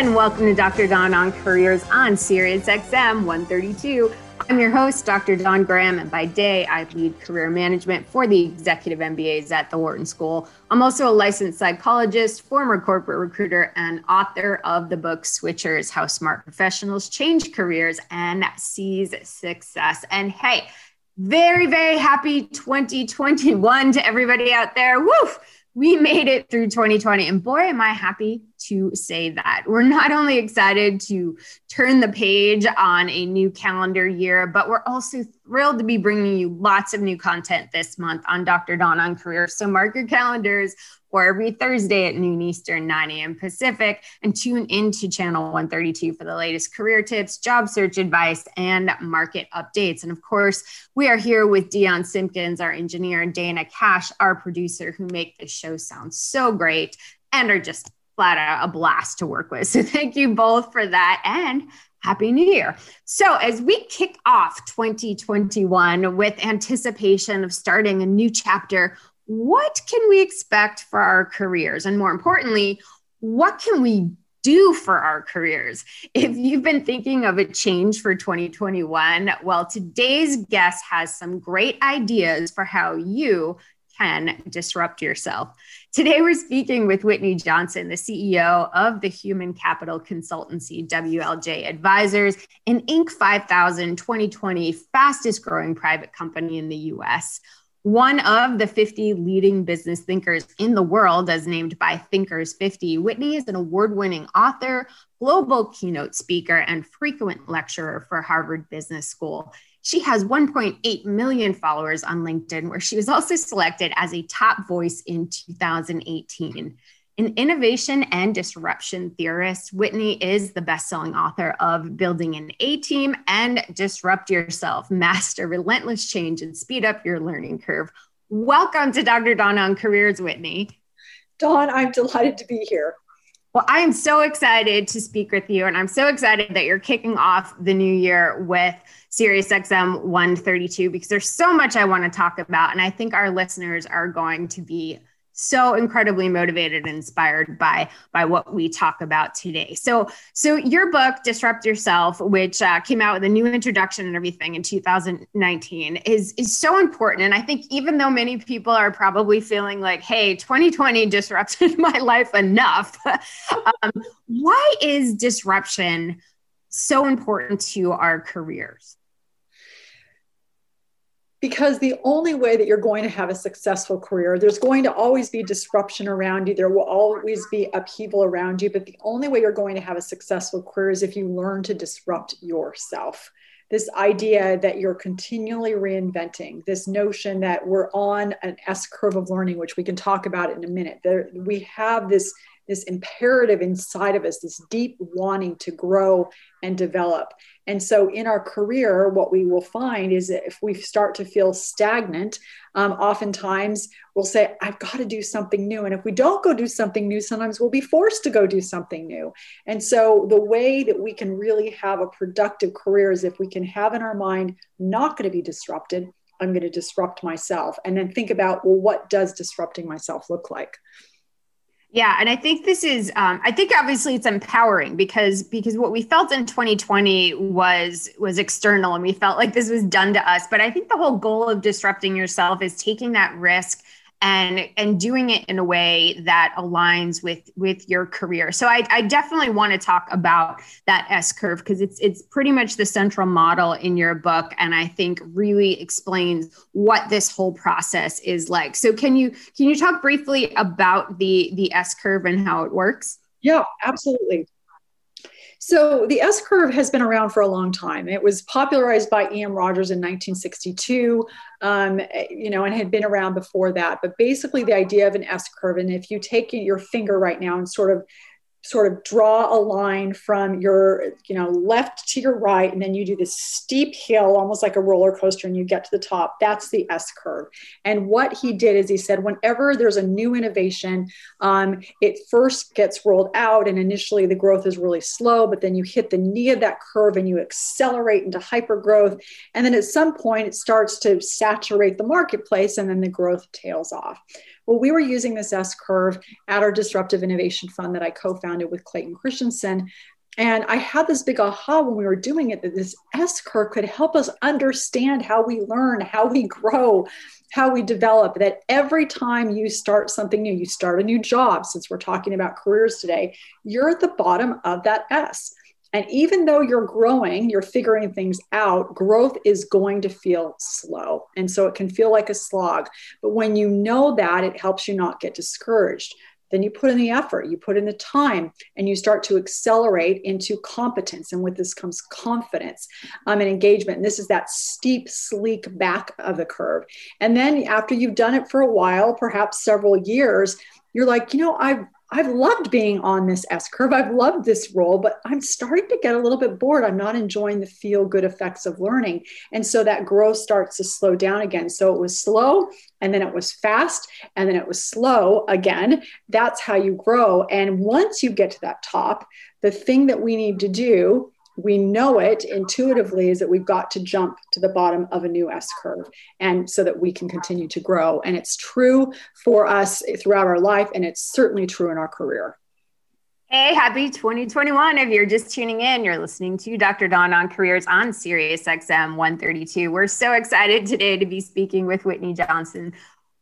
And welcome to Dr. Dawn on Careers on Sirius XM 132. I'm your host, Dr. Dawn Graham, and by day I lead career management for the executive MBAs at the Wharton School. I'm also a licensed psychologist, former corporate recruiter, and author of the book Switchers How Smart Professionals Change Careers and Seize Success. And hey, very, very happy 2021 to everybody out there. Woof! we made it through 2020 and boy am i happy to say that we're not only excited to turn the page on a new calendar year but we're also thrilled to be bringing you lots of new content this month on dr dawn on career so mark your calendars for every Thursday at noon Eastern, 9 a.m. Pacific, and tune into channel 132 for the latest career tips, job search advice, and market updates. And of course, we are here with Dion Simpkins, our engineer, and Dana Cash, our producer, who make the show sound so great and are just flat out a blast to work with. So thank you both for that. And Happy New Year. So, as we kick off 2021 with anticipation of starting a new chapter, what can we expect for our careers? And more importantly, what can we do for our careers? If you've been thinking of a change for 2021, well, today's guest has some great ideas for how you can disrupt yourself. Today, we're speaking with Whitney Johnson, the CEO of the human capital consultancy WLJ Advisors, an Inc. 5000 2020 fastest growing private company in the US one of the 50 leading business thinkers in the world, as named by Thinkers 50. Whitney is an award winning author, global keynote speaker, and frequent lecturer for Harvard Business School. She has 1.8 million followers on LinkedIn, where she was also selected as a top voice in 2018. An innovation and disruption theorist, Whitney is the best selling author of Building an A Team and Disrupt Yourself, Master Relentless Change and Speed Up Your Learning Curve. Welcome to Dr. Dawn on Careers, Whitney. Dawn, I'm delighted to be here. Well, I am so excited to speak with you, and I'm so excited that you're kicking off the new year with SiriusXM 132 because there's so much I want to talk about, and I think our listeners are going to be so incredibly motivated and inspired by by what we talk about today. So so your book disrupt yourself which uh, came out with a new introduction and everything in 2019 is is so important. And i think even though many people are probably feeling like hey 2020 disrupted my life enough um, why is disruption so important to our careers because the only way that you're going to have a successful career there's going to always be disruption around you. There will always be upheaval around you. But the only way you're going to have a successful career is if you learn to disrupt yourself. This idea that you're continually reinventing this notion that we're on an s curve of learning which we can talk about in a minute. There, we have this this imperative inside of us, this deep wanting to grow and develop. And so, in our career, what we will find is if we start to feel stagnant, um, oftentimes we'll say, I've got to do something new. And if we don't go do something new, sometimes we'll be forced to go do something new. And so, the way that we can really have a productive career is if we can have in our mind, not going to be disrupted. I'm going to disrupt myself. And then think about, well, what does disrupting myself look like? Yeah, and I think this is um, I think obviously it's empowering because because what we felt in 2020 was was external and we felt like this was done to us. But I think the whole goal of disrupting yourself is taking that risk and and doing it in a way that aligns with with your career. So i, I definitely want to talk about that s curve because it's it's pretty much the central model in your book and i think really explains what this whole process is like. So can you can you talk briefly about the the s curve and how it works? Yeah absolutely so the S curve has been around for a long time. It was popularized by E.M. Rogers in 1962, um, you know, and had been around before that. But basically, the idea of an S curve, and if you take your finger right now and sort of sort of draw a line from your you know left to your right and then you do this steep hill almost like a roller coaster and you get to the top. That's the s curve. And what he did is he said whenever there's a new innovation um, it first gets rolled out and initially the growth is really slow but then you hit the knee of that curve and you accelerate into hyper growth and then at some point it starts to saturate the marketplace and then the growth tails off well, we were using this S curve at our Disruptive Innovation Fund that I co founded with Clayton Christensen. And I had this big aha when we were doing it that this S curve could help us understand how we learn, how we grow, how we develop. That every time you start something new, you start a new job, since we're talking about careers today, you're at the bottom of that S. And even though you're growing, you're figuring things out, growth is going to feel slow. And so it can feel like a slog. But when you know that, it helps you not get discouraged. Then you put in the effort, you put in the time, and you start to accelerate into competence. And with this comes confidence um, and engagement. And this is that steep, sleek back of the curve. And then after you've done it for a while, perhaps several years, you're like, you know, I've I've loved being on this S curve. I've loved this role, but I'm starting to get a little bit bored. I'm not enjoying the feel good effects of learning. And so that growth starts to slow down again. So it was slow and then it was fast and then it was slow again. That's how you grow. And once you get to that top, the thing that we need to do we know it intuitively is that we've got to jump to the bottom of a new S curve and so that we can continue to grow. And it's true for us throughout our life, and it's certainly true in our career. Hey, happy 2021. If you're just tuning in, you're listening to Dr. Dawn on Careers on Sirius XM 132. We're so excited today to be speaking with Whitney Johnson,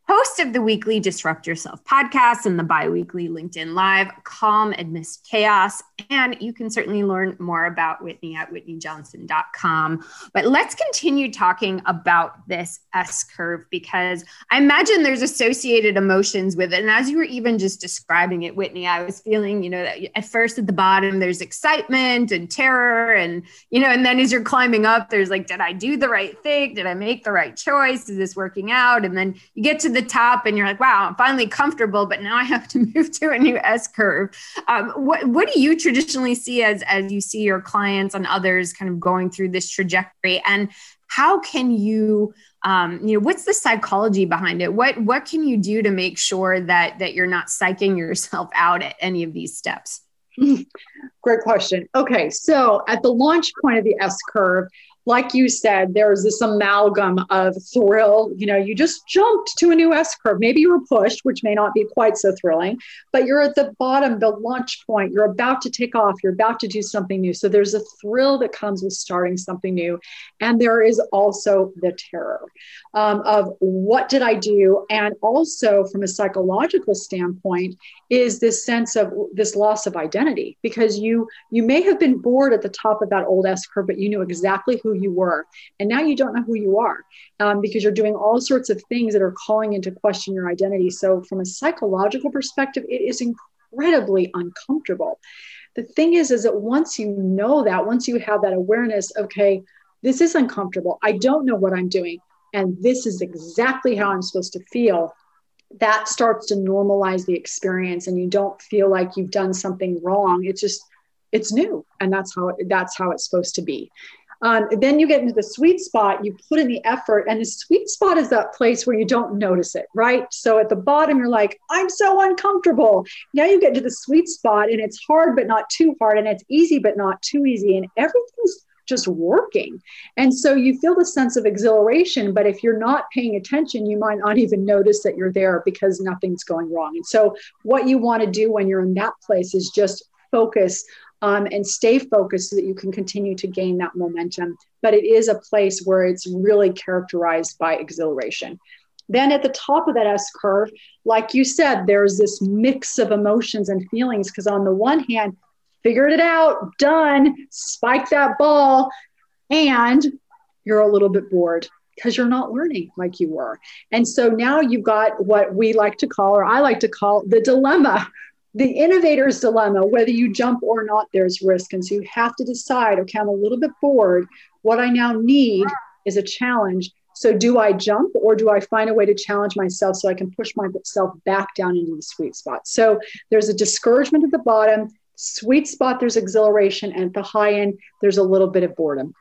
host of the weekly Disrupt Yourself podcast and the bi weekly LinkedIn Live, Calm Amidst Chaos. And you can certainly learn more about Whitney at whitneyjohnson.com. But let's continue talking about this S curve because I imagine there's associated emotions with it. And as you were even just describing it, Whitney, I was feeling, you know, that at first at the bottom, there's excitement and terror. And, you know, and then as you're climbing up, there's like, did I do the right thing? Did I make the right choice? Is this working out? And then you get to the top and you're like, wow, I'm finally comfortable, but now I have to move to a new S curve. Um, what, what do you traditionally see as, as you see your clients and others kind of going through this trajectory? And how can you, um, you know, what's the psychology behind it? What, what can you do to make sure that, that you're not psyching yourself out at any of these steps? Great question. Okay, so at the launch point of the S curve, like you said, there's this amalgam of thrill. You know, you just jumped to a new S curve. Maybe you were pushed, which may not be quite so thrilling, but you're at the bottom, the launch point. You're about to take off. You're about to do something new. So there's a thrill that comes with starting something new. And there is also the terror um, of what did I do? And also, from a psychological standpoint, is this sense of this loss of identity because you you may have been bored at the top of that old S curve, but you knew exactly who you were, and now you don't know who you are um, because you're doing all sorts of things that are calling into question your identity. So, from a psychological perspective, it is incredibly uncomfortable. The thing is, is that once you know that, once you have that awareness, okay, this is uncomfortable. I don't know what I'm doing, and this is exactly how I'm supposed to feel that starts to normalize the experience and you don't feel like you've done something wrong it's just it's new and that's how it, that's how it's supposed to be um, then you get into the sweet spot you put in the effort and the sweet spot is that place where you don't notice it right so at the bottom you're like i'm so uncomfortable now you get to the sweet spot and it's hard but not too hard and it's easy but not too easy and everything's just working. And so you feel the sense of exhilaration, but if you're not paying attention, you might not even notice that you're there because nothing's going wrong. And so what you want to do when you're in that place is just focus um, and stay focused so that you can continue to gain that momentum. But it is a place where it's really characterized by exhilaration. Then at the top of that S curve, like you said, there's this mix of emotions and feelings because on the one hand, figured it out, done, spike that ball, and you're a little bit bored because you're not learning like you were. And so now you've got what we like to call, or I like to call, the dilemma, the innovator's dilemma. Whether you jump or not, there's risk. And so you have to decide okay, I'm a little bit bored. What I now need is a challenge. So, do I jump or do I find a way to challenge myself so I can push myself back down into the sweet spot? So, there's a discouragement at the bottom, Sweet spot, there's exhilaration, and at the high end, there's a little bit of boredom.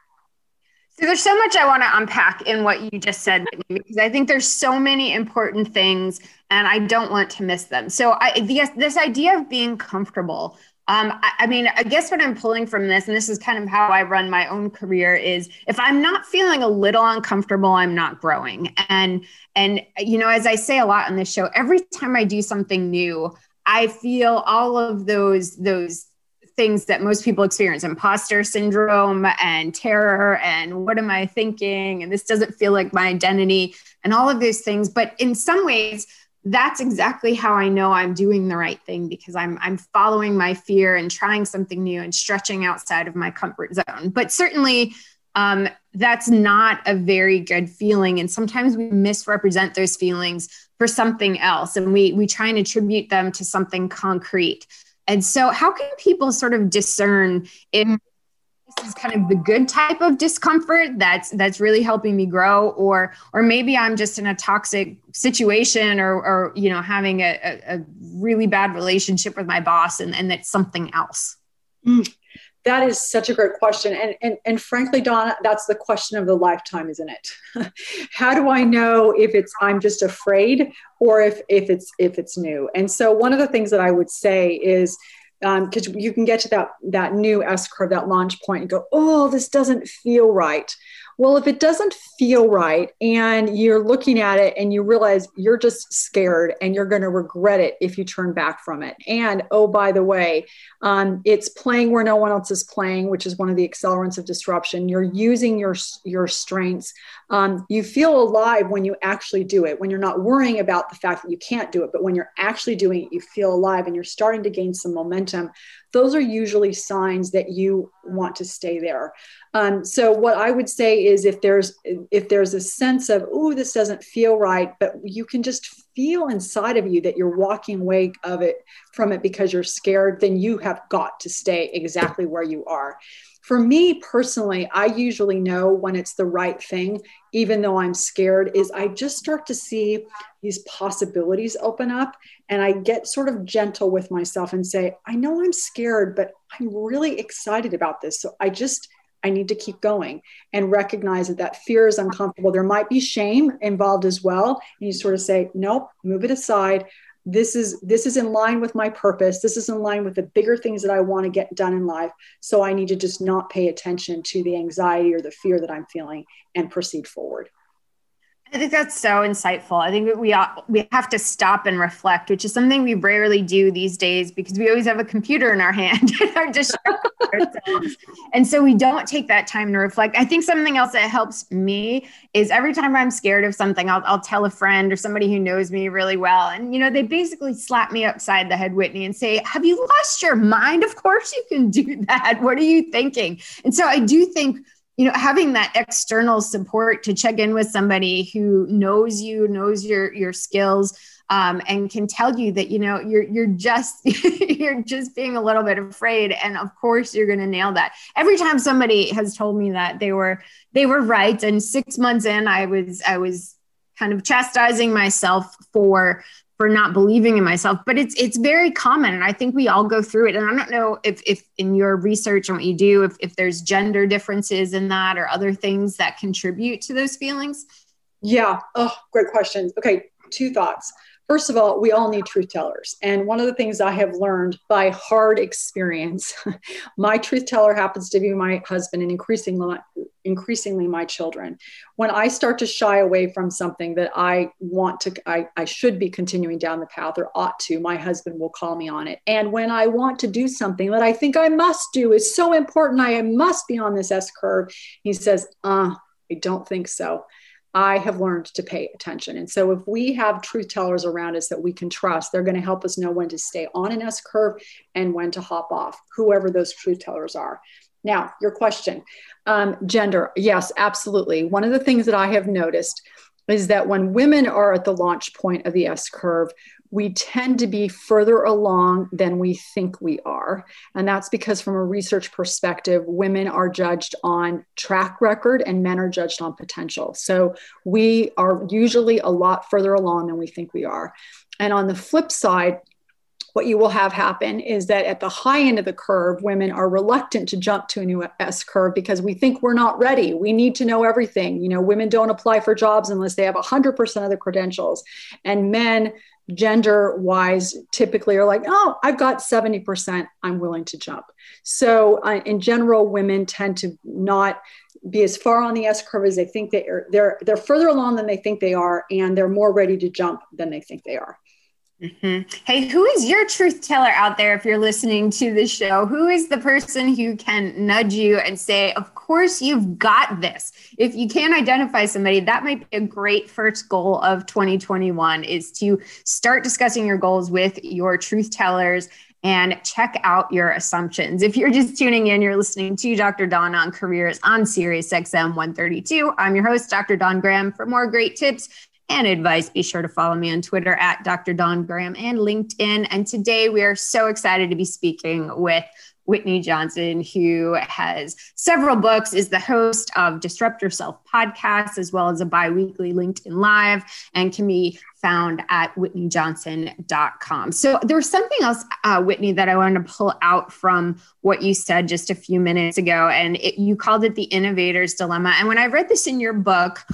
So there's so much I want to unpack in what you just said because I think there's so many important things and I don't want to miss them. So I this, this idea of being comfortable. Um, I, I, mean, I guess what I'm pulling from this, and this is kind of how I run my own career, is if I'm not feeling a little uncomfortable, I'm not growing. And and you know, as I say a lot on this show, every time I do something new, I feel all of those those things that most people experience imposter syndrome and terror and what am I thinking? And this doesn't feel like my identity and all of those things. But in some ways, that's exactly how I know I'm doing the right thing because I'm I'm following my fear and trying something new and stretching outside of my comfort zone. But certainly um, that's not a very good feeling. And sometimes we misrepresent those feelings for something else and we we try and attribute them to something concrete. And so, how can people sort of discern if this is kind of the good type of discomfort that's that's really helping me grow, or or maybe I'm just in a toxic situation, or or you know having a, a, really bad relationship with my boss, and and that's something else. Mm, that is such a great question, and and and frankly, Donna, that's the question of the lifetime, isn't it? How do I know if it's I'm just afraid or if if it's if it's new? And so one of the things that I would say is because um, you can get to that that new S curve, that launch point, and go, oh, this doesn't feel right. Well, if it doesn't feel right and you're looking at it and you realize you're just scared and you're going to regret it if you turn back from it. And oh, by the way, um, it's playing where no one else is playing, which is one of the accelerants of disruption. You're using your your strengths. Um, you feel alive when you actually do it. When you're not worrying about the fact that you can't do it, but when you're actually doing it, you feel alive and you're starting to gain some momentum those are usually signs that you want to stay there. Um, so what I would say is if there's if there's a sense of oh this doesn't feel right, but you can just feel inside of you that you're walking away of it from it because you're scared, then you have got to stay exactly where you are. For me personally, I usually know when it's the right thing, even though I'm scared, is I just start to see these possibilities open up and I get sort of gentle with myself and say, I know I'm scared, but I'm really excited about this. So I just, I need to keep going and recognize that that fear is uncomfortable. There might be shame involved as well. And you sort of say, nope, move it aside. This is this is in line with my purpose. This is in line with the bigger things that I want to get done in life. So I need to just not pay attention to the anxiety or the fear that I'm feeling and proceed forward. I think that's so insightful. I think we uh, we have to stop and reflect, which is something we rarely do these days because we always have a computer in our hand. And so we don't take that time to reflect. I think something else that helps me is every time I'm scared of something, I'll, I'll tell a friend or somebody who knows me really well. And, you know, they basically slap me upside the head, Whitney, and say, Have you lost your mind? Of course you can do that. What are you thinking? And so I do think you know having that external support to check in with somebody who knows you knows your your skills um, and can tell you that you know you're you're just you're just being a little bit afraid. And of course you're going to nail that. Every time somebody has told me that they were they were right. And six months in i was i was kind of chastising myself for for not believing in myself but it's it's very common and i think we all go through it and i don't know if if in your research and what you do if, if there's gender differences in that or other things that contribute to those feelings. Yeah. Oh great question okay two thoughts First of all, we all need truth tellers. And one of the things I have learned by hard experience, my truth teller happens to be my husband and increasingly, increasingly my children. When I start to shy away from something that I want to, I, I should be continuing down the path or ought to, my husband will call me on it. And when I want to do something that I think I must do is so important, I must be on this S curve, he says, uh, I don't think so. I have learned to pay attention. And so, if we have truth tellers around us that we can trust, they're going to help us know when to stay on an S curve and when to hop off, whoever those truth tellers are. Now, your question um, gender. Yes, absolutely. One of the things that I have noticed is that when women are at the launch point of the S curve, we tend to be further along than we think we are. And that's because, from a research perspective, women are judged on track record and men are judged on potential. So we are usually a lot further along than we think we are. And on the flip side, what you will have happen is that at the high end of the curve, women are reluctant to jump to a new S curve because we think we're not ready. We need to know everything. You know, women don't apply for jobs unless they have 100% of the credentials. And men, gender wise, typically are like, oh, I've got 70%, I'm willing to jump. So, uh, in general, women tend to not be as far on the S curve as they think they are. They're, they're further along than they think they are, and they're more ready to jump than they think they are. Mm-hmm. Hey, who is your truth teller out there if you're listening to the show? Who is the person who can nudge you and say, Of course, you've got this? If you can't identify somebody, that might be a great first goal of 2021 is to start discussing your goals with your truth tellers and check out your assumptions. If you're just tuning in, you're listening to Dr. Dawn on Careers on Sirius XM 132. I'm your host, Dr. Dawn Graham. For more great tips, and advice, be sure to follow me on Twitter at Dr. Dawn Graham and LinkedIn. And today we are so excited to be speaking with Whitney Johnson, who has several books, is the host of Disrupt Yourself podcast, as well as a bi weekly LinkedIn Live, and can be found at whitneyjohnson.com. So there was something else, uh, Whitney, that I wanted to pull out from what you said just a few minutes ago. And it, you called it the innovator's dilemma. And when I read this in your book,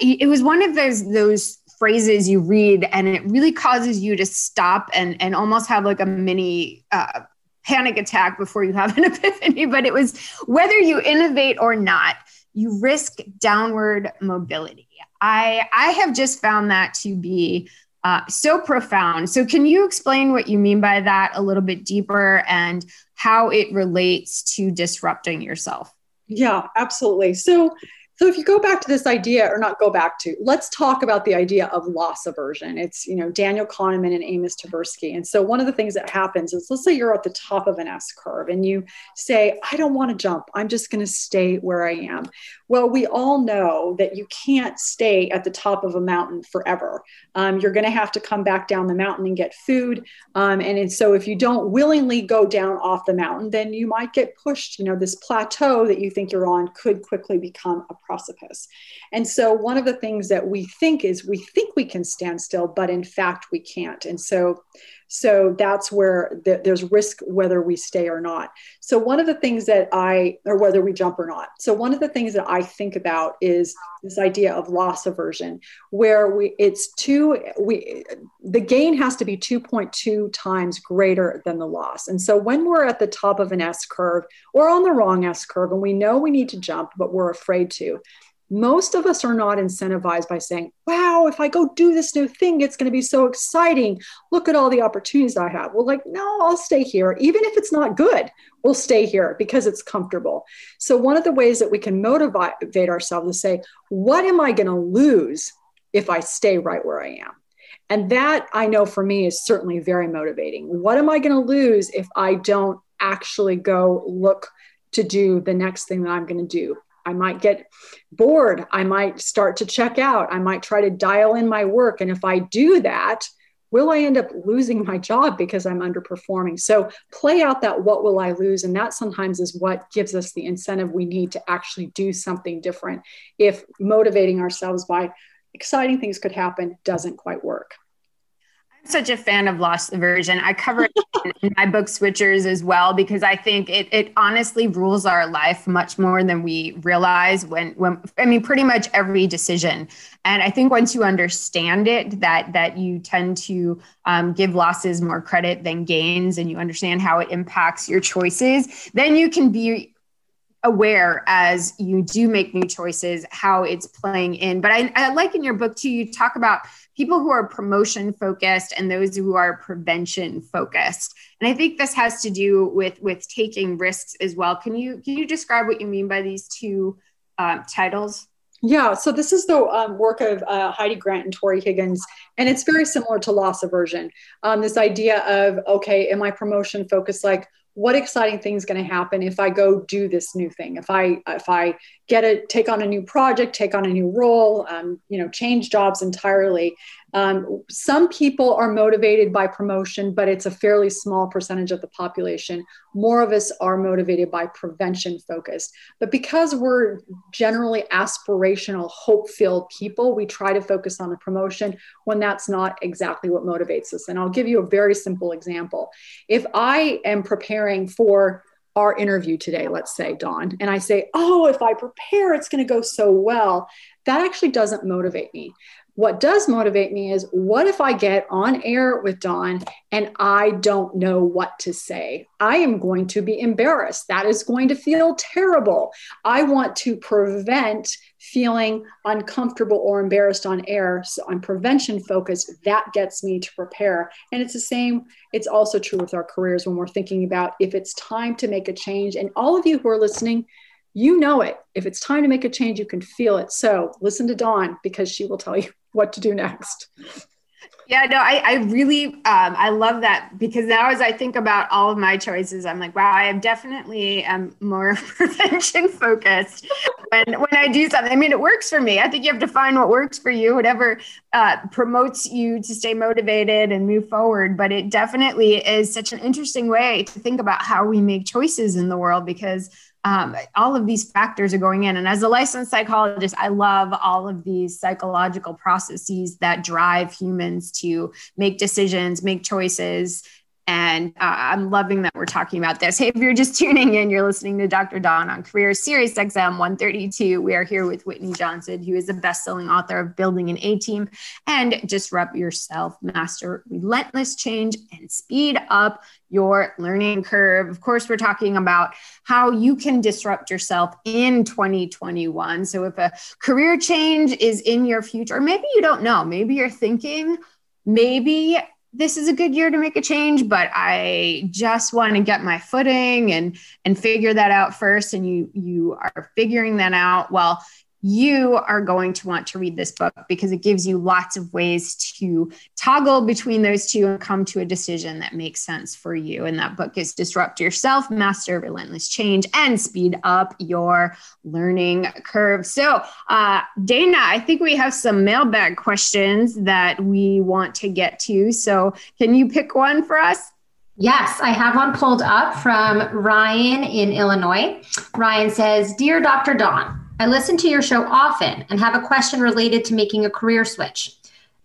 it was one of those those phrases you read and it really causes you to stop and and almost have like a mini uh, panic attack before you have an epiphany but it was whether you innovate or not you risk downward mobility. I i have just found that to be uh, so profound. So can you explain what you mean by that a little bit deeper and how it relates to disrupting yourself? Yeah absolutely. So so if you go back to this idea, or not go back to, let's talk about the idea of loss aversion. It's, you know, Daniel Kahneman and Amos Tversky. And so one of the things that happens is let's say you're at the top of an S curve and you say, I don't want to jump. I'm just going to stay where I am. Well, we all know that you can't stay at the top of a mountain forever. Um, you're going to have to come back down the mountain and get food. Um, and, and so if you don't willingly go down off the mountain, then you might get pushed. You know, this plateau that you think you're on could quickly become a precipice. And so, one of the things that we think is we think we can stand still, but in fact, we can't. And so, so that's where the, there's risk whether we stay or not. So, one of the things that I, or whether we jump or not. So, one of the things that I think about is this idea of loss aversion, where we, it's two, we, the gain has to be 2.2 times greater than the loss. And so, when we're at the top of an S curve or on the wrong S curve, and we know we need to jump, but we're afraid to, most of us are not incentivized by saying, wow, if I go do this new thing, it's going to be so exciting. Look at all the opportunities I have. Well, like, no, I'll stay here. Even if it's not good, we'll stay here because it's comfortable. So, one of the ways that we can motivate ourselves is say, what am I going to lose if I stay right where I am? And that I know for me is certainly very motivating. What am I going to lose if I don't actually go look to do the next thing that I'm going to do? I might get bored. I might start to check out. I might try to dial in my work. And if I do that, will I end up losing my job because I'm underperforming? So play out that what will I lose? And that sometimes is what gives us the incentive we need to actually do something different if motivating ourselves by exciting things could happen doesn't quite work such a fan of loss aversion. I cover it in, in, my book Switchers as well because I think it it honestly rules our life much more than we realize when when I mean pretty much every decision. And I think once you understand it, that that you tend to um, give losses more credit than gains, and you understand how it impacts your choices, then you can be aware as you do make new choices how it's playing in but I, I, like in your book too you talk about people who are promotion focused and those who are prevention focused and i think this has to do with with taking risks as well can you can you describe what you mean by these two um, titles yeah, so this is the um, work of uh, Heidi Grant and Tory Higgins, and it's very similar to loss aversion. Um, this idea of, okay, am I promotion focused? Like, what exciting thing is going to happen if i go do this new thing? If i if i get a take on a new project take on a new role um, you know change jobs entirely Um, some people are motivated by promotion, but it's a fairly small percentage of the population. More of us are motivated by prevention focused. But because we're generally aspirational, hope filled people, we try to focus on the promotion when that's not exactly what motivates us. And I'll give you a very simple example. If I am preparing for our interview today, let's say, Dawn, and I say, oh, if I prepare, it's going to go so well, that actually doesn't motivate me. What does motivate me is what if I get on air with Dawn and I don't know what to say? I am going to be embarrassed. That is going to feel terrible. I want to prevent feeling uncomfortable or embarrassed on air. So on prevention focus, that gets me to prepare. And it's the same, it's also true with our careers when we're thinking about if it's time to make a change. And all of you who are listening, you know it. If it's time to make a change, you can feel it. So listen to Dawn because she will tell you what to do next. Yeah, no, I, I really, um, I love that because now as I think about all of my choices, I'm like, wow, I am definitely am more prevention focused when when I do something. I mean, it works for me. I think you have to find what works for you, whatever uh, promotes you to stay motivated and move forward. But it definitely is such an interesting way to think about how we make choices in the world because um, all of these factors are going in. And as a licensed psychologist, I love all of these psychological processes that drive humans to make decisions, make choices, and uh, I'm loving that we're talking about this. Hey, if you're just tuning in, you're listening to Dr. Dawn on Career Sirius XM 132. We are here with Whitney Johnson, who is a best-selling author of Building an A Team and Disrupt Yourself, Master Relentless Change, and Speed Up Your Learning Curve. Of course, we're talking about how you can disrupt yourself in 2021. So, if a career change is in your future, or maybe you don't know, maybe you're thinking, maybe this is a good year to make a change but i just want to get my footing and and figure that out first and you you are figuring that out well you are going to want to read this book because it gives you lots of ways to toggle between those two and come to a decision that makes sense for you. And that book is Disrupt Yourself, Master Relentless Change, and Speed Up Your Learning Curve. So, uh, Dana, I think we have some mailbag questions that we want to get to. So, can you pick one for us? Yes, I have one pulled up from Ryan in Illinois. Ryan says Dear Dr. Dawn, I listen to your show often and have a question related to making a career switch.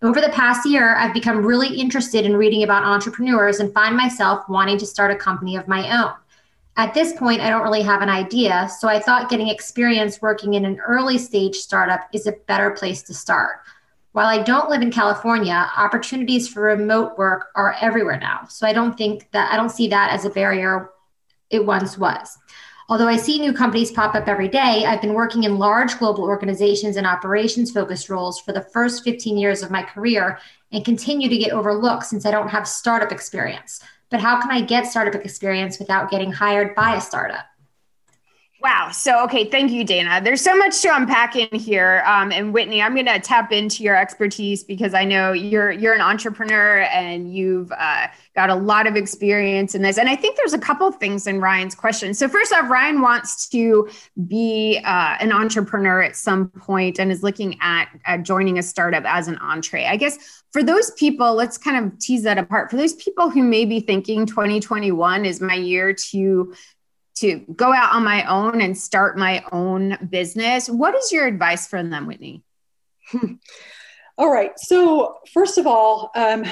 Over the past year, I've become really interested in reading about entrepreneurs and find myself wanting to start a company of my own. At this point, I don't really have an idea, so I thought getting experience working in an early stage startup is a better place to start. While I don't live in California, opportunities for remote work are everywhere now. So I don't think that I don't see that as a barrier it once was. Although I see new companies pop up every day, I've been working in large global organizations and operations focused roles for the first 15 years of my career and continue to get overlooked since I don't have startup experience. But how can I get startup experience without getting hired by a startup? Wow. So, okay. Thank you, Dana. There's so much to unpack in here. Um, and Whitney, I'm going to tap into your expertise because I know you're you're an entrepreneur and you've uh, got a lot of experience in this. And I think there's a couple of things in Ryan's question. So, first off, Ryan wants to be uh, an entrepreneur at some point and is looking at, at joining a startup as an entree. I guess for those people, let's kind of tease that apart. For those people who may be thinking 2021 is my year to to go out on my own and start my own business. What is your advice for them, Whitney? all right. So, first of all, um,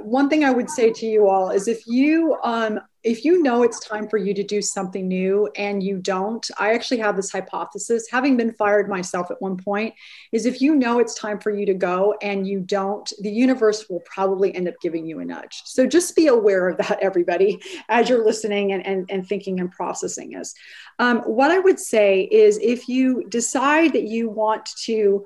one thing I would say to you all is if you um, if you know it's time for you to do something new and you don't, I actually have this hypothesis, having been fired myself at one point, is if you know it's time for you to go and you don't, the universe will probably end up giving you a nudge. So just be aware of that, everybody, as you're listening and, and, and thinking and processing this. Um, what I would say is if you decide that you want to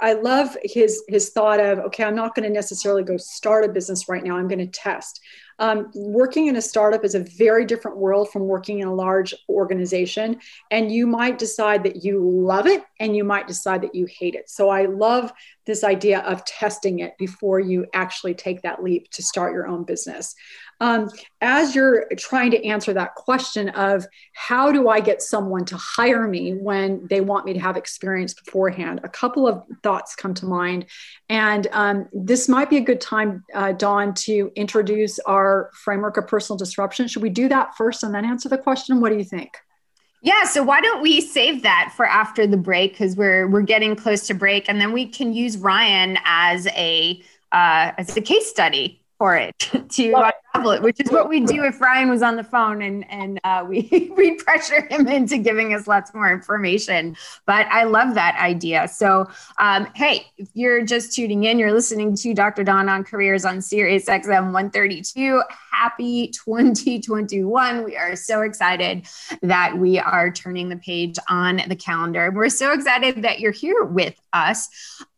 I love his his thought of okay, I'm not going to necessarily go start a business right now. I'm going to test. Um, working in a startup is a very different world from working in a large organization, and you might decide that you love it and you might decide that you hate it. So I love this idea of testing it before you actually take that leap to start your own business. Um, as you're trying to answer that question of how do I get someone to hire me when they want me to have experience beforehand, a couple of thoughts come to mind. And um, this might be a good time, uh, Dawn, to introduce our framework of personal disruption. Should we do that first and then answer the question? What do you think? Yeah, so why don't we save that for after the break because we're we're getting close to break, and then we can use Ryan as a uh, as a case study for it to it, which is what we do if Ryan was on the phone and and uh, we we pressure him into giving us lots more information. But I love that idea. So um, hey, if you're just tuning in, you're listening to Dr. Dawn on Careers on Sirius XM 132. Happy 2021! We are so excited that we are turning the page on the calendar. We're so excited that you're here with us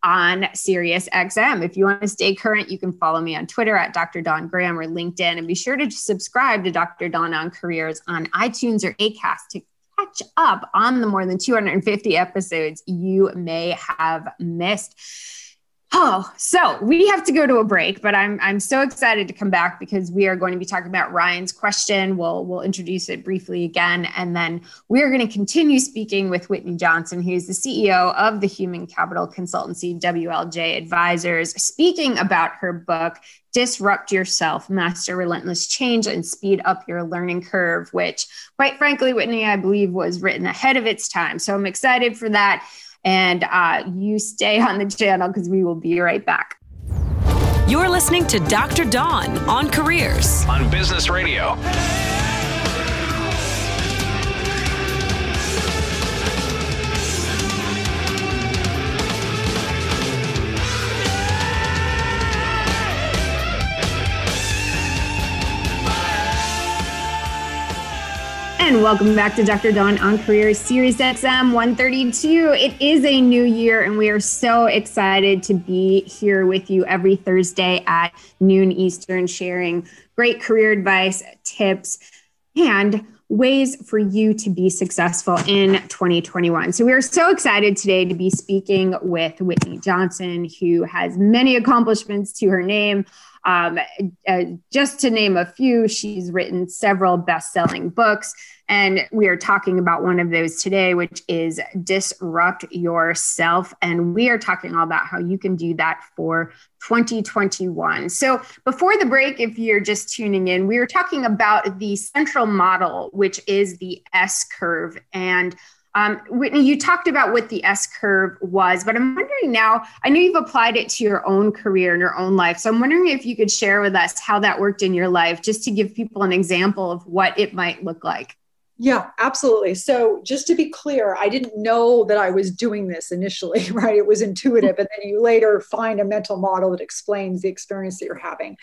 on Sirius XM. If you want to stay current, you can follow me on Twitter at Dr. Dawn Graham or LinkedIn. And be sure to subscribe to Dr. Donna on Careers on iTunes or ACAST to catch up on the more than 250 episodes you may have missed. Oh, so we have to go to a break, but I'm I'm so excited to come back because we are going to be talking about Ryan's question. We'll we'll introduce it briefly again, and then we are going to continue speaking with Whitney Johnson, who's the CEO of the Human Capital Consultancy WLJ Advisors, speaking about her book Disrupt Yourself, Master Relentless Change, and Speed Up Your Learning Curve, which, quite frankly, Whitney, I believe was written ahead of its time. So I'm excited for that. And uh, you stay on the channel because we will be right back. You're listening to Dr. Dawn on Careers on Business Radio. And welcome back to Dr. Dawn on Career Sirius XM 132. It is a new year, and we are so excited to be here with you every Thursday at noon Eastern, sharing great career advice, tips, and ways for you to be successful in 2021. So, we are so excited today to be speaking with Whitney Johnson, who has many accomplishments to her name. Um, uh, just to name a few, she's written several best selling books. And we are talking about one of those today, which is Disrupt Yourself. And we are talking all about how you can do that for 2021. So before the break, if you're just tuning in, we were talking about the central model, which is the S curve. And um, Whitney, you talked about what the S curve was, but I'm wondering now, I know you've applied it to your own career and your own life. So I'm wondering if you could share with us how that worked in your life, just to give people an example of what it might look like. Yeah, absolutely. So, just to be clear, I didn't know that I was doing this initially, right? It was intuitive. And then you later find a mental model that explains the experience that you're having.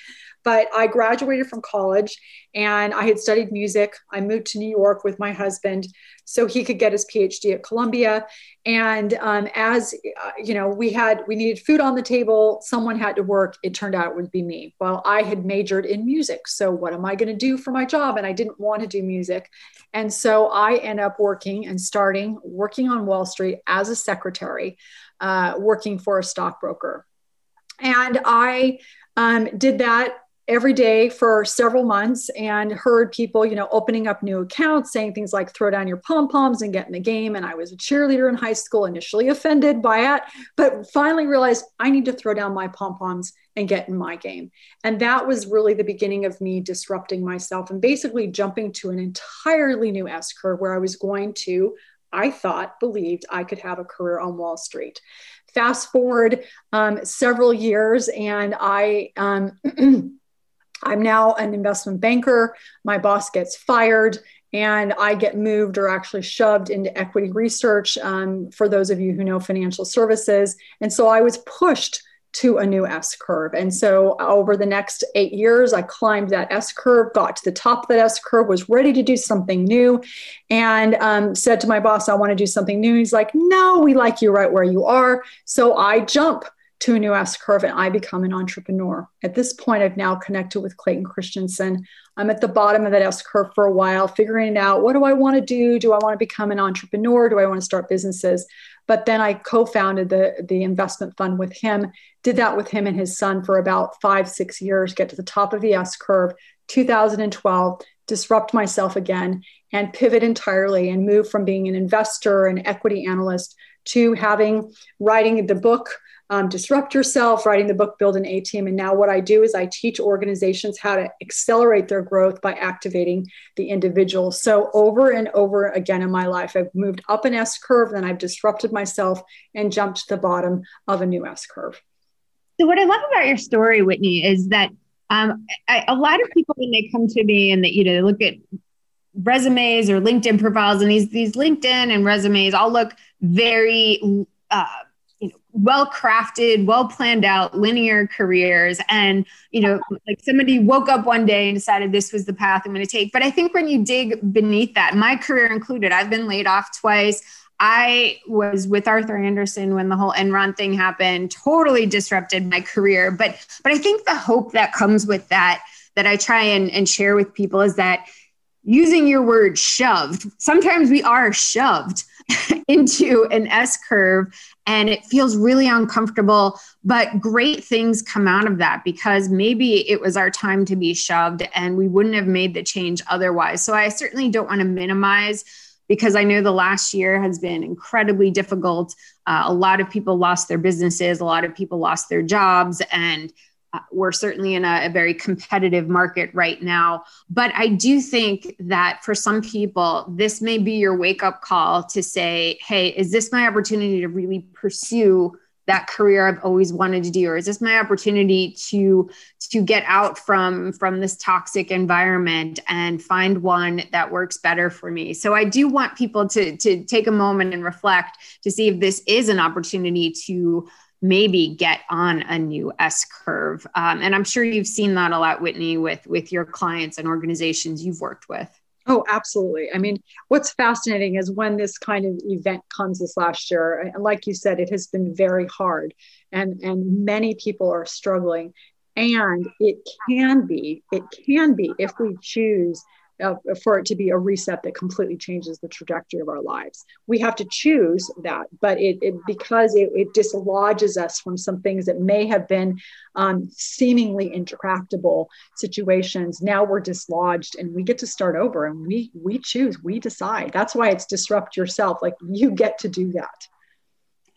But I graduated from college and I had studied music. I moved to New York with my husband so he could get his PhD at Columbia. And um, as uh, you know, we had we needed food on the table. Someone had to work. It turned out it would be me. Well, I had majored in music, so what am I going to do for my job? And I didn't want to do music, and so I end up working and starting working on Wall Street as a secretary, uh, working for a stockbroker, and I um, did that every day for several months and heard people, you know, opening up new accounts, saying things like throw down your pom poms and get in the game. And I was a cheerleader in high school, initially offended by it, but finally realized I need to throw down my pom poms and get in my game. And that was really the beginning of me disrupting myself and basically jumping to an entirely new S curve where I was going to, I thought, believed I could have a career on Wall Street. Fast forward um, several years, and I um, I'm now an investment banker. My boss gets fired, and I get moved or actually shoved into equity research um, for those of you who know financial services. And so I was pushed to a new S curve. And so over the next eight years, I climbed that S curve, got to the top of that S curve, was ready to do something new, and um, said to my boss, I want to do something new. He's like, No, we like you right where you are. So I jump to a new S curve and I become an entrepreneur. At this point, I've now connected with Clayton Christensen. I'm at the bottom of that S curve for a while, figuring out what do I want to do? Do I want to become an entrepreneur? Do I want to start businesses? But then I co-founded the, the investment fund with him, did that with him and his son for about five, six years, get to the top of the S curve, 2012, disrupt myself again and pivot entirely and move from being an investor and equity analyst to having writing the book um, disrupt yourself writing the book build an a team. And now what i do is i teach organizations how to accelerate their growth by activating the individual. So over and over again in my life i've moved up an s curve then i've disrupted myself and jumped to the bottom of a new s curve. So what i love about your story whitney is that um, I, a lot of people when they come to me and that you know they look at resumes or LinkedIn profiles, and these these LinkedIn and resumes all look very uh, well crafted, well planned out, linear careers, and you know like somebody woke up one day and decided this was the path I'm going to take. But I think when you dig beneath that, my career included, I've been laid off twice. I was with Arthur Andersen when the whole Enron thing happened, totally disrupted my career. But but I think the hope that comes with that that I try and, and share with people is that using your word shoved, sometimes we are shoved into an S curve and it feels really uncomfortable. But great things come out of that because maybe it was our time to be shoved and we wouldn't have made the change otherwise. So I certainly don't want to minimize because I know the last year has been incredibly difficult. Uh, a lot of people lost their businesses, a lot of people lost their jobs, and uh, we're certainly in a, a, very competitive market right now. But I do think that for some people, this may be your wake up call to say, hey, is this my opportunity to really pursue that career I've always wanted to do? Or is this my opportunity to, to get out from, from this toxic environment and find one that works better for me? So I do want people to, to take a moment and reflect to see if this is an opportunity to maybe get on a new S curve. Um, and I'm sure you've seen that a lot, Whitney, with with your clients and organizations you've worked with. Oh, absolutely. I mean, what's fascinating is when this kind of event comes this last year, and like you said, it has been very hard, and and many people are struggling. And it can be, it can be if we choose uh, for it to be a reset that completely changes the trajectory of our lives. We have to choose that, but it, it because it, it, dislodges us from some things that may have been um, seemingly intractable situations. Now we're dislodged, and we get to start over, and we we choose, we decide. That's why it's disrupt yourself. Like you get to do that.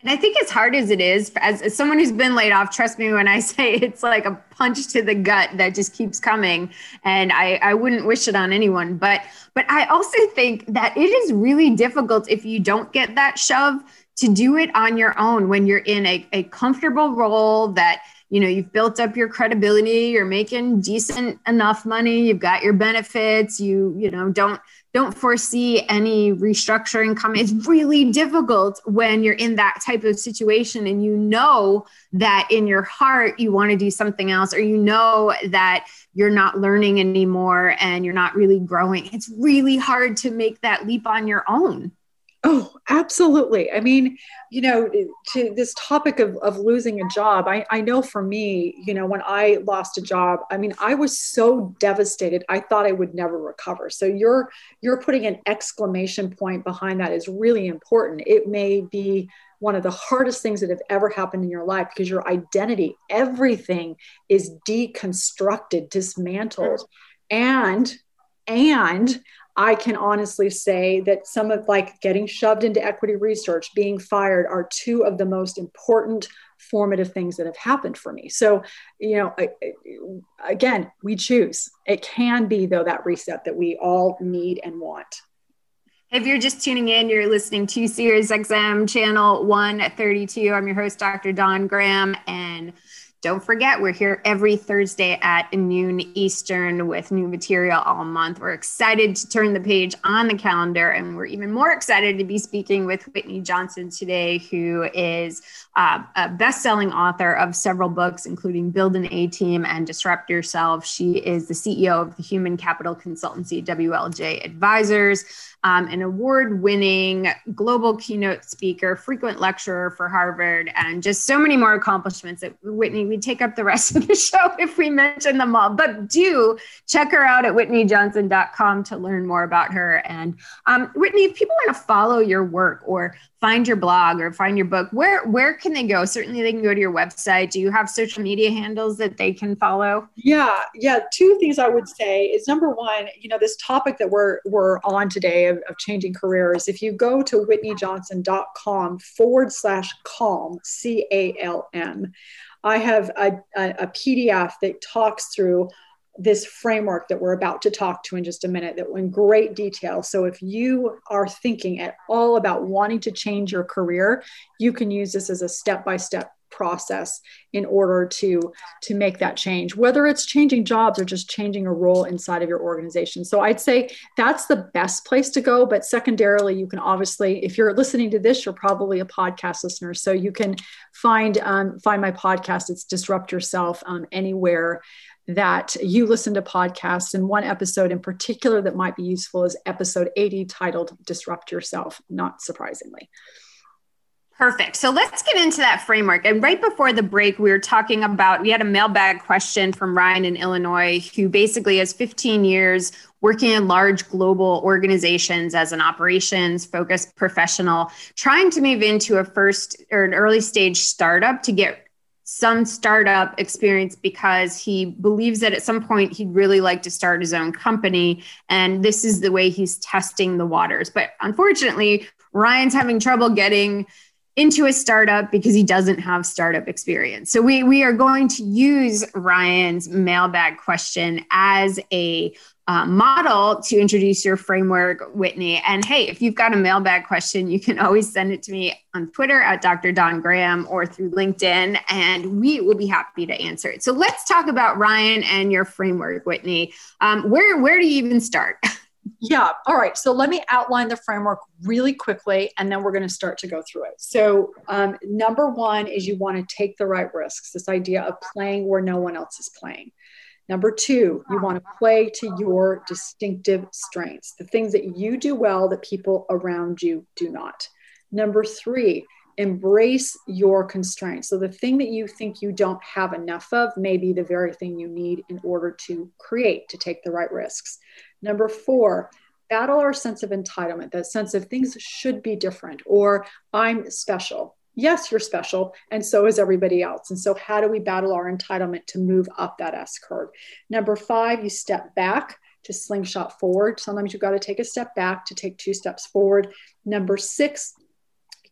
And I think as hard as it is, as, as, someone who's been laid off, trust me when I say it's like a punch to the gut that just keeps coming. And I, I wouldn't wish it on anyone. But but I also think that it is really difficult if you don't get that shove to do it on your own when you're in a, a comfortable role that you know you've built up your credibility you're making decent enough money you've got your benefits you you know don't don't foresee any restructuring coming. It's really difficult when you're in that type of situation and you know that in your heart you want to do something else, or you know that you're not learning anymore and you're not really growing. It's really hard to make that leap on your own. Oh, absolutely. I mean, you know, to this topic of, of losing a job, I, I know for me, you know, when I lost a job, I mean, I was so devastated. I thought I would never recover. So you're you're putting an exclamation point behind that is really important. It may be one of the hardest things that have ever happened in your life because your identity, everything is deconstructed, dismantled. And and I can honestly say that some of like getting shoved into equity research, being fired are two of the most important formative things that have happened for me. So, you know, I, again, we choose. It can be, though, that reset that we all need and want. If you're just tuning in, you're listening to Sirius XM channel 132. I'm your host, Dr. Dawn Graham, and don't forget, we're here every Thursday at noon Eastern with new material all month. We're excited to turn the page on the calendar, and we're even more excited to be speaking with Whitney Johnson today, who is uh, a best selling author of several books, including Build an A Team and Disrupt Yourself. She is the CEO of the human capital consultancy WLJ Advisors. um, an award winning global keynote speaker, frequent lecturer for Harvard, and just so many more accomplishments that Whitney, we'd take up the rest of the show if we mention them all. But do check her out at whitneyjohnson.com to learn more about her. And um, Whitney, if people want to follow your work or find your blog or find your book, where where can they go? Certainly, they can go to your website. Do you have social media handles that they can follow? Yeah, yeah. Two things I would say is number one, you know, this topic that we're we're on today of, of changing careers. If you go to whitneyjohnson.com forward slash calm c a l m, I have a, a, a PDF that talks through this framework that we're about to talk to in just a minute that in great detail. So if you are thinking at all about wanting to change your career you can use this as a step-by-step process in order to to make that change whether it's changing jobs or just changing a role inside of your organization. So i'd say that's the best place to go. But secondarily you can obviously if you're listening to this you're probably a podcast listener. So you can find um, find my podcast. It's disrupt yourself um, anywhere that you listen to podcasts and one episode in particular that might be useful is episode 80 titled disrupt yourself not surprisingly Perfect. So let's get into that framework. And right before the break, we were talking about, we had a mailbag question from Ryan in Illinois, who basically has 15 years working in large global organizations as an operations focused professional, trying to move into a first or an early stage startup to get some startup experience because he believes that at some point he'd really like to start his own company. And this is the way he's testing the waters. But unfortunately, Ryan's having trouble getting into a startup because he doesn't have startup experience. So we we are going to use Ryan's mailbag question as a uh, model to introduce your framework, Whitney. And hey, if you've got a mailbag question, you can always send it to me on Twitter at Dr. Dawn Graham or through LinkedIn, and we will be happy to answer it. So let's talk about Ryan and your framework, Whitney. Um, where where do you even start? Yeah. All right. So let me outline the framework really quickly, and then we're going to start to go through it. So, um, number one is you want to take the right risks, this idea of playing where no one else is playing. Number two, you want to play to your distinctive strengths, the things that you do well that people around you do not. Number three, embrace your constraints. So, the thing that you think you don't have enough of may be the very thing you need in order to create, to take the right risks. Number four, battle our sense of entitlement, that sense of things should be different or I'm special yes, you're special, and so is everybody else. And so, how do we battle our entitlement to move up that S curve? Number five, you step back to slingshot forward. Sometimes you've got to take a step back to take two steps forward. Number six,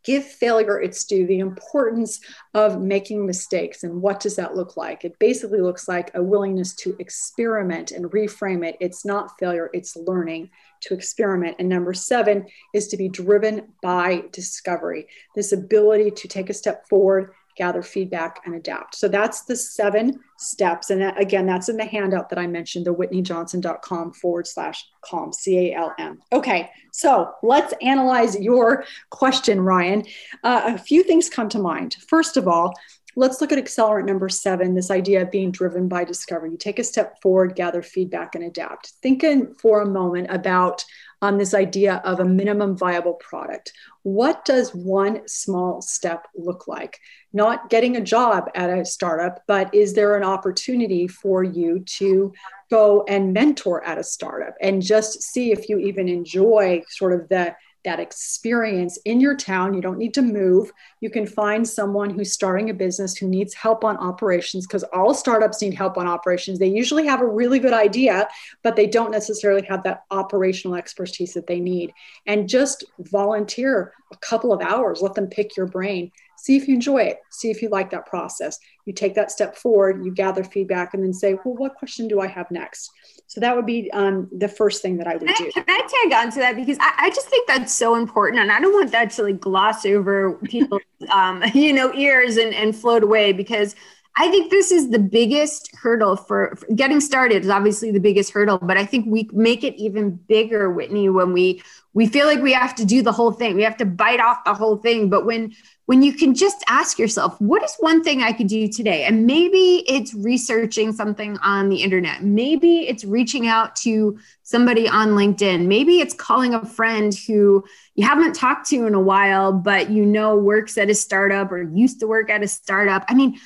give failure its due, the importance of making mistakes. And what does that look like? It basically looks like a willingness to experiment and reframe it. It's not failure, it's learning to experiment. And number seven is to be driven by discovery, this ability to take a step forward gather feedback and adapt. So that's the seven steps. And that, again, that's in the handout that I mentioned, the whitneyjohnson.com forward slash calm, C A L M. Okay, so let's analyze your question, Ryan. Uh, a few things come to mind. First of all, let's look at accelerant number seven this idea of being driven by discovery. You take a step forward, gather feedback, and adapt. Thinking for a moment about on this idea of a minimum viable product. What does one small step look like? Not getting a job at a startup, but is there an opportunity for you to go and mentor at a startup and just see if you even enjoy sort of the that experience in your town. You don't need to move. You can find someone who's starting a business who needs help on operations because all startups need help on operations. They usually have a really good idea, but they don't necessarily have that operational expertise that they need. And just volunteer a couple of hours, let them pick your brain see if you enjoy it. See if you like that process. You take that step forward you gather feedback and then say well what question do i have next? So that would be um, the first thing that i would can do. I, can i tag on to that? Because I, I, just think that's so important and i don't want that to like gloss over people's um, you know ears and, and float away because I think this is the biggest hurdle for, for, getting started is obviously the biggest hurdle, but I think we make it even bigger, Whitney, when we we feel like we have to do the whole thing. We have to bite off the whole thing. But when when you can just ask yourself, what is one thing I could do today? And maybe it's researching something on the internet. Maybe it's reaching out to somebody on LinkedIn. Maybe it's calling a friend who you haven't talked to in a while, but you know works at a startup or used to work at a startup. I mean,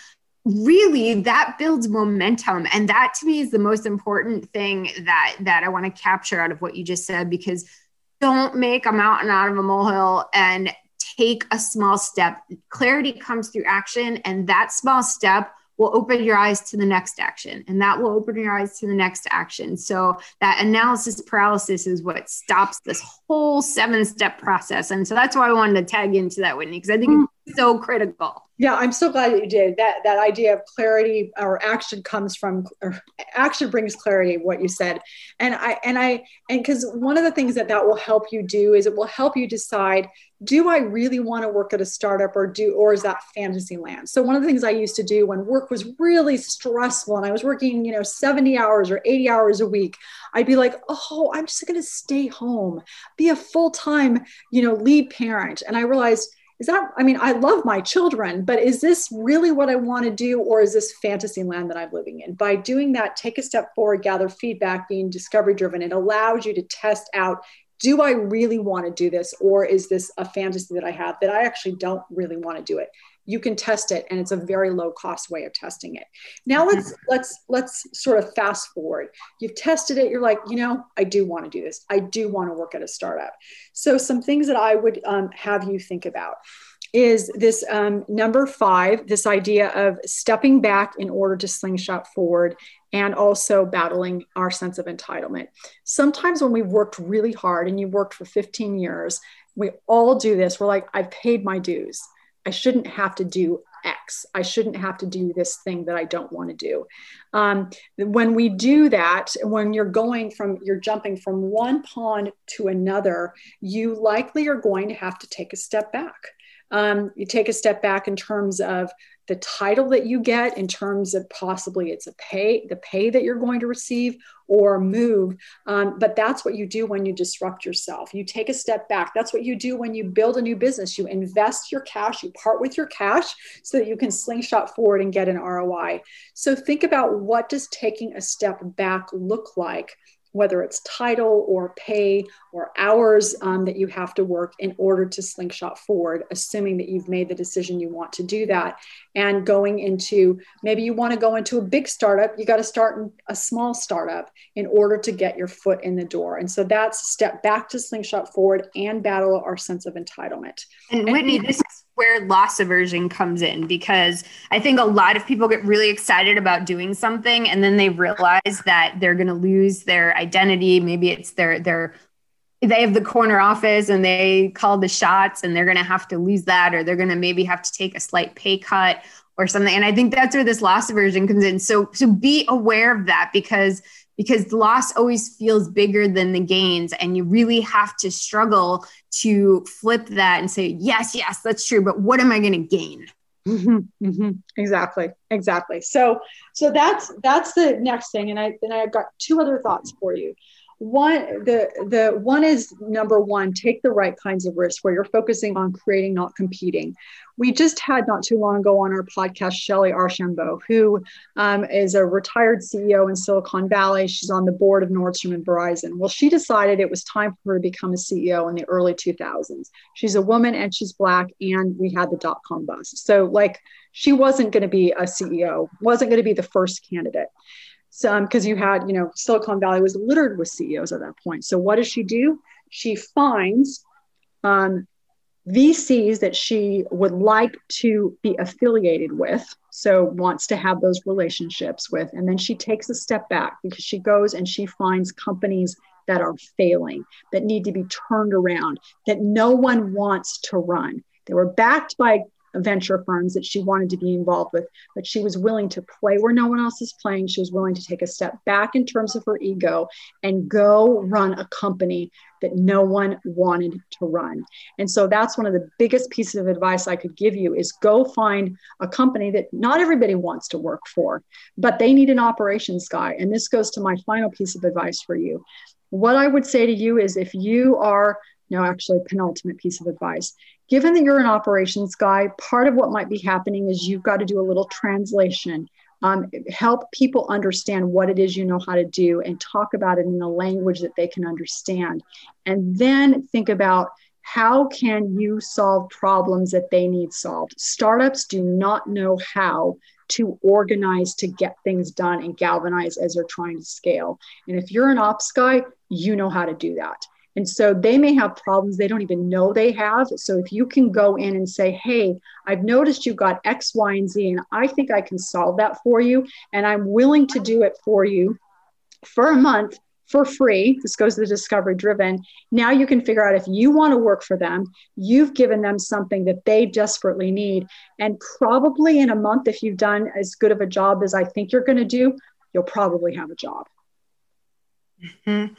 really that builds momentum. And that to me is the most important thing that that i want to capture out of what you just said because don't make a mountain out of a molehill and take a small step. Clarity comes through action and that small step will open your eyes to the next action and that will open your eyes to the next action. So that analysis paralysis is what stops this whole seven step process. And so that's why i wanted to tag into that whitney because i think mm. So critical yeah, I'm so glad that you did that. That idea of clarity or action comes from or action brings clarity. What you said, and I and I and because one of the things that that will help you do is it will help you decide: Do I really want to work at a startup, or do or is that fantasy land? So one of the things I used to do when work was really stressful and I was working, you know, 70 hours or 80 hours a week, I'd be like, oh, I'm just going to stay home, be a full time, you know, lead parent, and I realized is that i mean i love my children but is this really what i want to do or is this fantasy land that i'm living in? By doing that take a step forward gather feedback being discovery driven it allows you to test out do i really want to do this or is this a fantasy that i have that i actually don't really want to do it you can test it and it's a very low cost way of testing it. Now mm-hmm. let's let's let's sort of fast forward. You've tested it you're like you know i do want to do this. I do want to work at a startup. So some things that i would um, have you think about is this um, number five this idea of stepping back in order to slingshot forward and also battling our sense of entitlement. Sometimes when we've worked really hard and you worked for 15 years we all do this. We're like i've paid my dues I shouldn't have to do X. I shouldn't have to do this thing that I don't want to do. Um, when we do that, when you're going from, you're jumping from one pond to another, you likely are going to have to take a step back. Um, you take a step back in terms of the title that you get in terms of possibly it's a pay the pay that you're going to receive or move um, but that's what you do when you disrupt yourself. You take a step back. That's what you do when you build a new business. You invest your cash you part with your cash so that you can slingshot forward and get an roi so think about what does taking a step back look like whether it's title or pay or hours um, that you have to work in order to slingshot forward, assuming that you've made the decision you want to do that. And going into maybe you want to go into a big startup, you got to start in a small startup in order to get your foot in the door. And so that's step back to slingshot forward and battle our sense of entitlement. And Whitney, this is where loss aversion comes in because I think a lot of people get really excited about doing something and then they realize that they're going to lose their identity. Maybe it's their their they have the corner office and they call the shots and they're going to have to lose that or they're going to maybe have to take a slight pay cut or something. And I think that's where this loss aversion comes in. So so be aware of that because because the loss always feels bigger than the gains and you really have to struggle to flip that and say yes yes that's true but what am i going to gain mm-hmm, mm-hmm. exactly exactly so so that's that's the next thing and i then i've got two other thoughts for you one the the one is number one take the right kinds of risks where you're focusing on creating not competing we just had not too long ago on our podcast Shellye Archambeau, who um, is a retired CEO in Silicon Valley. She's on the board of Nordstrom and Verizon. Well, she decided it was time for her to become a CEO in the early 2000s. She's a woman and she's black, and we had the dot com bust. So, like, she wasn't going to be a CEO, wasn't going to be the first candidate because um, you had, you know, Silicon Valley was littered with CEOs at that point. So what does she do? She finds um, VCs that she would like to be affiliated with, so wants to have those relationships with. And then she takes a step back because she goes and she finds companies that are failing, that need to be turned around, that no one wants to run. They were backed by venture firms that she wanted to be involved with, but she was willing to play where no one else is playing. She was willing to take a step back in terms of her ego and go run a company that no one wanted to run. And so that's one of the biggest pieces of advice I could give you is go find a company that not everybody wants to work for, but they need an operations guy. And this goes to my final piece of advice for you. What I would say to you is if you are no, actually, penultimate piece of advice. Given that you're an operations guy, part of what might be happening is you've got to do a little translation. Um, help people understand what it is you know how to do and talk about it in a language that they can understand. And then think about how can you solve problems that they need solved. Startups do not know how to organize to get things done and galvanize as they're trying to scale. And if you're an ops guy, you know how to do that. And so they may have problems they don't even know they have. So if you can go in and say, hey, I've noticed you've got X, Y, and Z, and I think I can solve that for you. And I'm willing to do it for you for a month for free. This goes to the discovery driven. Now you can figure out if you want to work for them, you've given them something that they desperately need. And probably in a month, if you've done as good of a job as I think you're going to do, you'll probably have a job. Mm-hmm.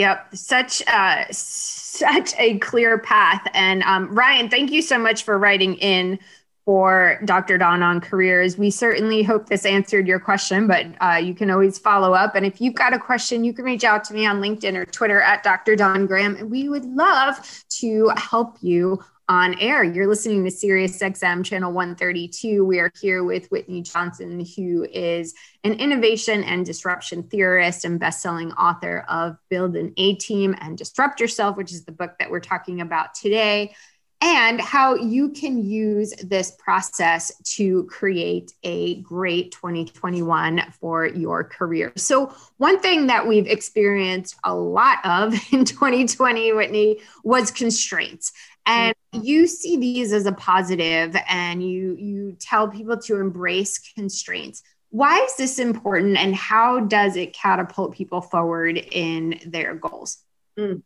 Yep, such uh, such a clear path. And um, Ryan, thank you so much for writing in for Dr. Dawn on careers. We certainly hope this answered your question, but uh, you can always follow up. And if you've got a question, you can reach out to me on LinkedIn or Twitter at Dr. Dawn Graham, and we would love to help you on air. You're listening to Sirius XM channel 132. We are here with Whitney Johnson, who is an innovation and disruption theorist and best-selling author of Build an A Team and Disrupt Yourself, which is the book that we're talking about today. And how you can use this process to create a great 2021 for your career. So, one thing that we've experienced a lot of in 2020, Whitney, was constraints and you see these as a positive and you you tell people to embrace constraints why is this important and how does it catapult people forward in their goals mm.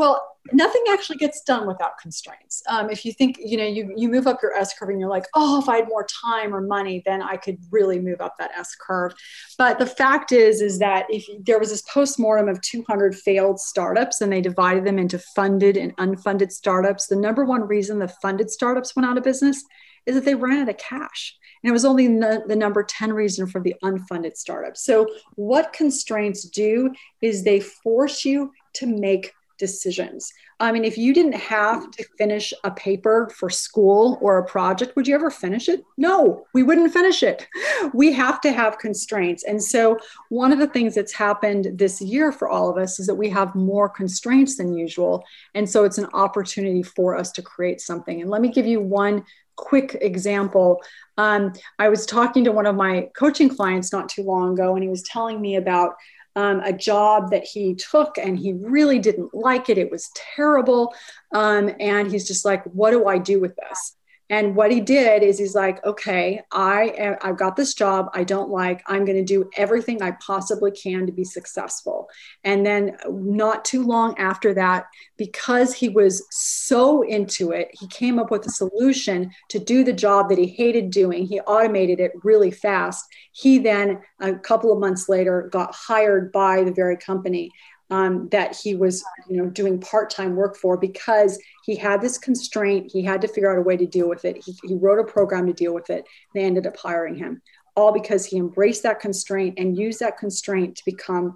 Well, nothing actually gets done without constraints. Um, if you think, you know, you, you move up your S curve and you're like, oh, if I had more time or money, then I could really move up that S curve. But the fact is, is that if there was this postmortem of 200 failed startups and they divided them into funded and unfunded startups, the number one reason the funded startups went out of business is that they ran out of cash. And it was only the number 10 reason for the unfunded startups. So, what constraints do is they force you to make decisions. I mean, if you didn't have to finish a paper for school or a project, would you ever finish it? No, we wouldn't finish it. We have to have constraints. And so, one of the things that's happened this year for all of us is that we have more constraints than usual. And so, it's an opportunity for us to create something. And let me give you one quick example. Um, I was talking to one of my coaching clients not too long ago, and he was telling me about um, a job that he took and he really didn't like it. It was terrible. Um, and he's just like, what do I do with this? And what he did is he's like, okay, I am, I've got this job I don't like. I'm going to do everything I possibly can to be successful. And then not too long after that, because he was so into it, he came up with a solution to do the job that he hated doing. He automated it really fast. He then, a couple of months later, got hired by the very company um, that he was you know doing part-time work for because he had this constraint. He had to figure out a way to deal with it. He, he wrote a program to deal with it. They ended up hiring him all because he embraced that constraint and used that constraint to become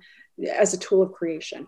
as a tool of creation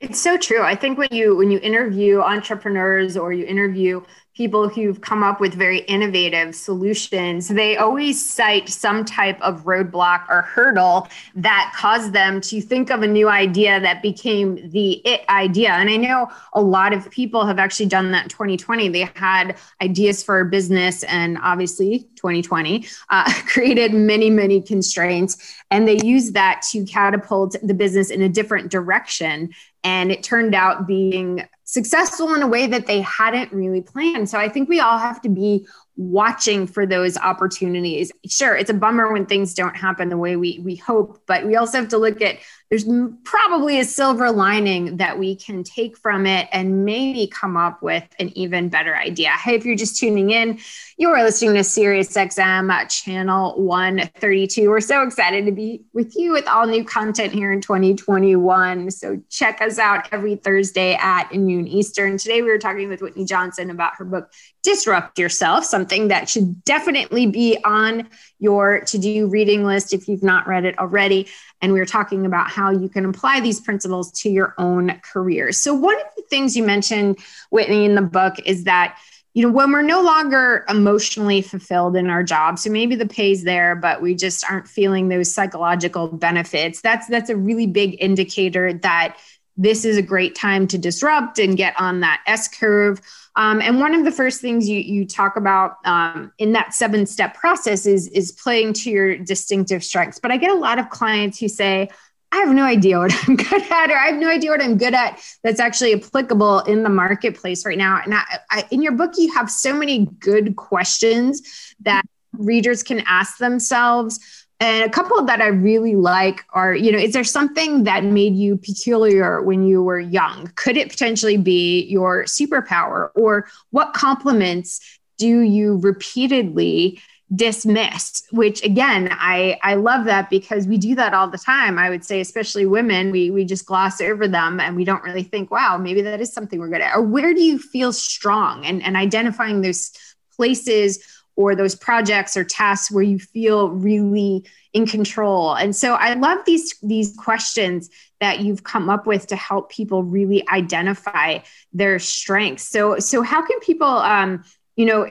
it's so true i think when you when you interview entrepreneurs or you interview people who've come up with very innovative solutions, they always cite some type of roadblock or hurdle that caused them to think of a new idea that became the it idea. And I know a lot of people have actually done that in 2020. They had ideas for a business, and obviously, 2020 uh, created many, many constraints. And they used that to catapult the business in a different direction. And it turned out being successful in a way that they hadn't really planned. So I think we all have to be watching for those opportunities. Sure, it's a bummer when things don't happen the way we we hope, but we also have to look at there's probably a silver lining that we can take from it and maybe come up with an even better idea. Hey, if you're just tuning in, you are listening to SiriusXM uh, channel 132. We're so excited to be with you with all new content here in 2021. So check us out every Thursday at noon Eastern. Today we were talking with Whitney Johnson about her book Disrupt Yourself, something that should definitely be on your to-do reading list if you've not read it already. And we were talking about how you can apply these principles to your own career. So, one of the things you mentioned, Whitney, in the book is that you know when we're no longer emotionally fulfilled in our job so maybe the pay's there but we just aren't feeling those psychological benefits that's that's a really big indicator that this is a great time to disrupt and get on that s curve um, and one of the first things you, you talk about um, in that seven step process is, is playing to your distinctive strengths. But I get a lot of clients who say, I have no idea what I'm good at, or I have no idea what I'm good at that's actually applicable in the marketplace right now. And I, I, in your book, you have so many good questions that readers can ask themselves and a couple that I really like are, you know, is there something that made you peculiar when you were young? Could it potentially be your superpower? Or what compliments do you repeatedly dismiss? Which again, I, I love that because we do that all the time. I would say, especially women, we, we just gloss over them and we don't really think, wow, maybe that is something we're good at. Or where do you feel strong? And, and identifying those places or those projects or tasks where you feel really in control and so i love these these questions that you've come up with to help people really identify their strengths so so how can people um you know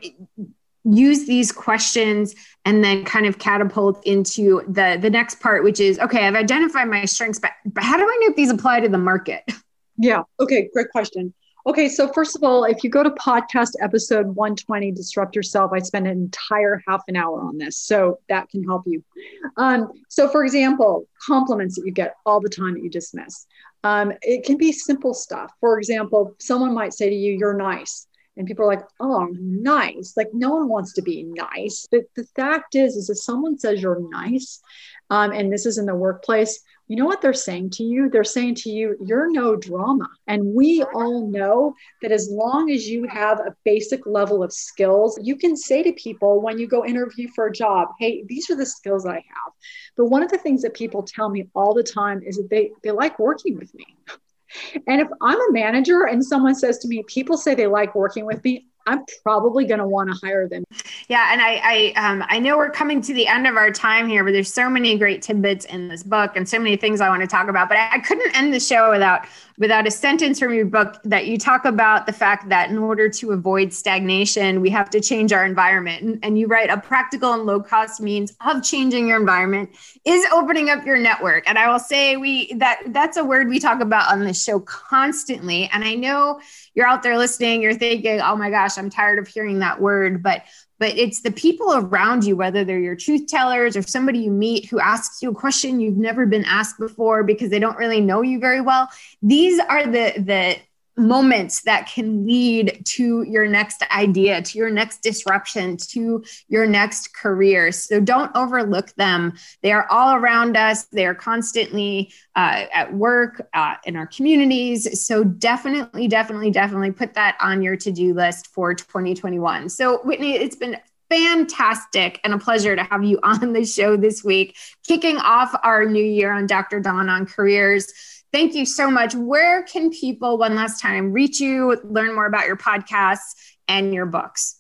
use these questions and then kind of catapult into the the next part which is okay i've identified my strengths but, but how do i know if these apply to the market yeah okay great question Okay, so first of all, if you go to podcast episode 120, Disrupt Yourself, I spend an entire half an hour on this. So that can help you. Um, so, for example, compliments that you get all the time that you dismiss. Um, it can be simple stuff. For example, someone might say to you, You're nice. And people are like, Oh, nice. Like, no one wants to be nice. But the fact is, is if someone says you're nice, um, and this is in the workplace, you know what they're saying to you? They're saying to you, you're no drama. And we all know that as long as you have a basic level of skills, you can say to people when you go interview for a job, hey, these are the skills I have. But one of the things that people tell me all the time is that they, they like working with me. And if I'm a manager and someone says to me, people say they like working with me, I'm probably going to want to hire them. Yeah, and I I um, I know we're coming to the end of our time here, but there's so many great tidbits in this book and so many things I want to talk about. But I, I couldn't end the show without without a sentence from your book that you talk about the fact that in order to avoid stagnation, we have to change our environment. And, and, you write a practical and low cost means of changing your environment is opening up your network. And I will say we that that's a word we talk about on this show constantly. And I know you're out there listening, you're thinking, oh my gosh, I'm tired of hearing that word. But but it's the people around you, whether they're your truth tellers or somebody you meet who asks you a question you've never been asked before because they don't really know you very well. These are the the moments that can lead to your next idea, to your next disruption, to your next career. So don't overlook them. They are all around us. They are constantly uh, at work, uh, in our communities. So definitely, definitely, definitely put that on your to do list for 2021. So, Whitney, it's been fantastic and a pleasure to have you on the show this week, kicking off our new year on Dr. Dawn on careers. Thank you so much. Where can people, one last time, reach you, learn more about your podcasts and your books?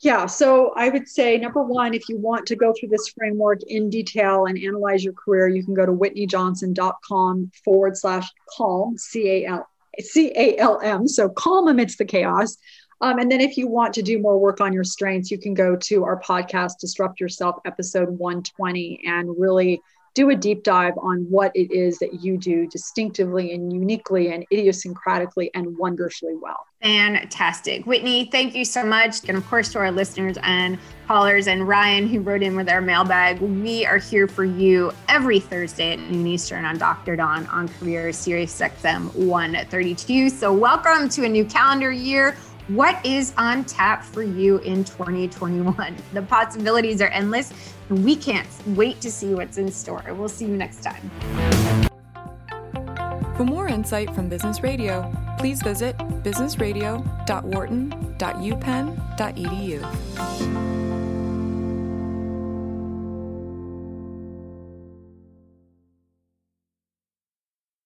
Yeah, so I would say number one, if you want to go through this framework in detail and analyze your career, you can go to whitneyjohnson.com forward slash calm, C A L C A L M. So calm amidst the chaos. Um, and then if you want to do more work on your strengths, you can go to our podcast, Disrupt Yourself, episode 120, and really do a deep dive on what it is that you do distinctively and uniquely and idiosyncratically and wonderfully well. Fantastic. Whitney, thank you so much. And of course, to our listeners and callers and Ryan, who wrote in with our mailbag, we are here for you every Thursday at noon Eastern on Dr. Dawn on Career Sirius XM 132. So, welcome to a new calendar year. What is on tap for you in 2021? The possibilities are endless, we can't wait to see what's in store. We'll see you next time. For more insight from Business Radio, please visit businessradio.wharton.upenn.edu.